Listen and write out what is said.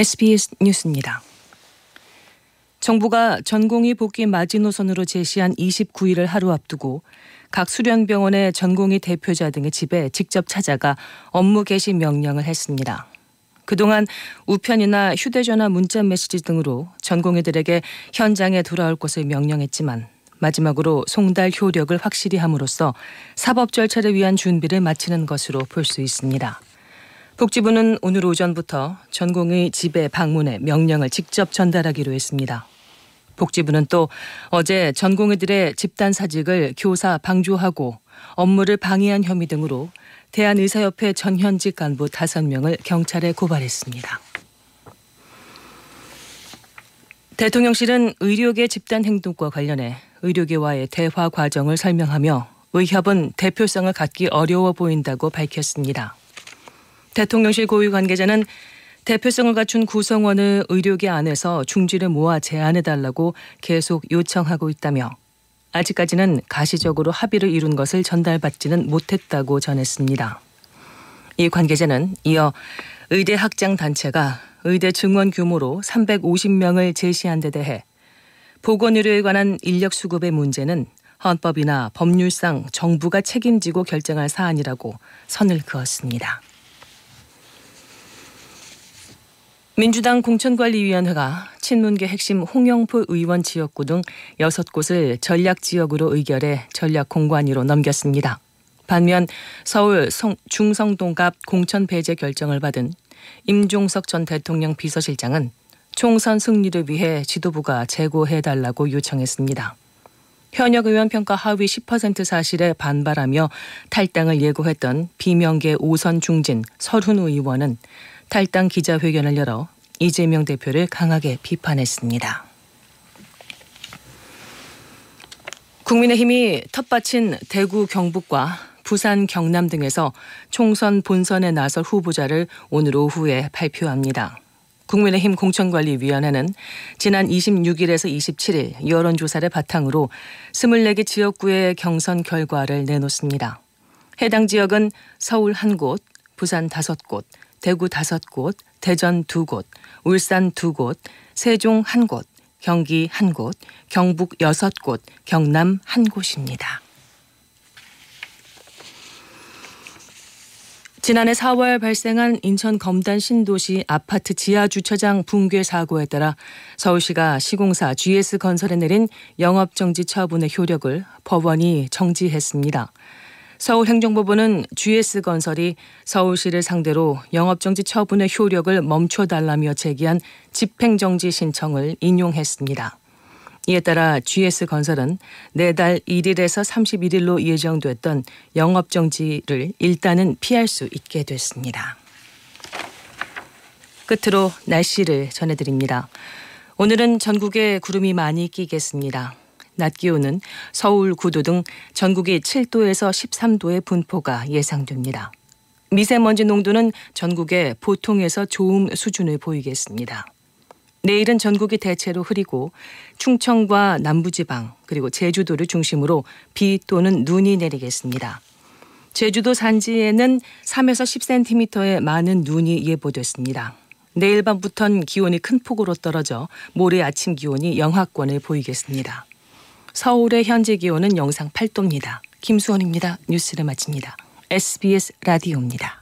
SBS 뉴스입니다. 정부가 전공의 복귀 마지노선으로 제시한 29일을 하루 앞두고 각 수련병원의 전공의 대표자 등의 집에 직접 찾아가 업무 개시 명령을 했습니다. 그동안 우편이나 휴대전화 문자 메시지 등으로 전공의들에게 현장에 돌아올 것을 명령했지만 마지막으로 송달 효력을 확실히 함으로써 사법 절차를 위한 준비를 마치는 것으로 볼 수 있습니다. 복지부는 오늘 오전부터 전공의 집에 방문해 명령을 직접 전달하기로 했습니다. 복지부는 또 어제 전공의들의 집단 사직을 교사 방조하고 업무를 방해한 혐의 등으로 대한의사협회 전현직 간부 5명을 경찰에 고발했습니다. 대통령실은 의료계 집단 행동과 관련해 의료계와의 대화 과정을 설명하며 의협은 대표성을 갖기 어려워 보인다고 밝혔습니다. 대통령실 고위 관계자는 대표성을 갖춘 구성원을 의료계 안에서 중지를 모아 제안해달라고 계속 요청하고 있다며 아직까지는 가시적으로 합의를 이룬 것을 전달받지는 못했다고 전했습니다. 이 관계자는 이어 의대 학장 단체가 의대 증원 규모로 350명을 제시한 데 대해 보건의료에 관한 인력 수급의 문제는 헌법이나 법률상 정부가 책임지고 결정할 사안이라고 선을 그었습니다. 민주당 공천관리위원회가 친문계 핵심 홍영표 의원 지역구 등 6곳을 전략지역으로 의결해 전략공관위로 넘겼습니다. 반면 서울 성, 중성동갑 공천 배제 결정을 받은 임종석 전 대통령 비서실장은 총선 승리를 위해 지도부가 재고해달라고 요청했습니다. 현역 의원 평가 하위 10% 사실에 반발하며 탈당을 예고했던 비명계 오선 중진 설훈 의원은 탈당 기자회견을 열어 이재명 대표를 강하게 비판했습니다. 국민의힘이 텃밭인 대구 경북과 부산 경남 등에서 총선 본선에 나설 후보자를 오늘 오후에 발표합니다. 국민의힘 공천관리위원회는 지난 26일에서 27일 여론조사를 바탕으로 24개 지역구의 경선 결과를 내놓습니다. 해당 지역은 서울 1곳, 부산 5곳, 대구 5곳, 대전 2곳, 울산 2곳, 세종 1곳, 경기 1곳, 경북 6곳, 경남 1곳입니다. 지난해 4월 발생한 인천 검단 신도시 아파트 지하 주차장 붕괴 사고에 따라 서울시가 시공사 GS건설에 내린 영업정지 처분의 효력을 법원이 정지했습니다. 서울행정법원은 GS건설이 서울시를 상대로 영업정지 처분의 효력을 멈춰달라며 제기한 집행정지 신청을 인용했습니다. 이에 따라 GS건설은 내달 1일에서 31일로 예정됐던 영업정지를 일단은 피할 수 있게 됐습니다. 끝으로 날씨를 전해드립니다. 오늘은 전국에 구름이 많이 끼겠습니다. 낮 기온은 서울 9도 등 전국이 7도에서 13도의 분포가 예상됩니다. 미세먼지 농도는 전국에 보통에서 좋음 수준을 보이겠습니다. 내일은 전국이 대체로 흐리고 충청과 남부지방 그리고 제주도를 중심으로 비 또는 눈이 내리겠습니다. 제주도 산지에는 3에서 10cm의 많은 눈이 예보됐습니다. 내일 밤부턴 기온이 큰 폭으로 떨어져 모레 아침 기온이 영하권을 보이겠습니다. 서울의 현재 기온은 영상 8도입니다. 김수원입니다. 뉴스를 마칩니다. SBS 라디오입니다.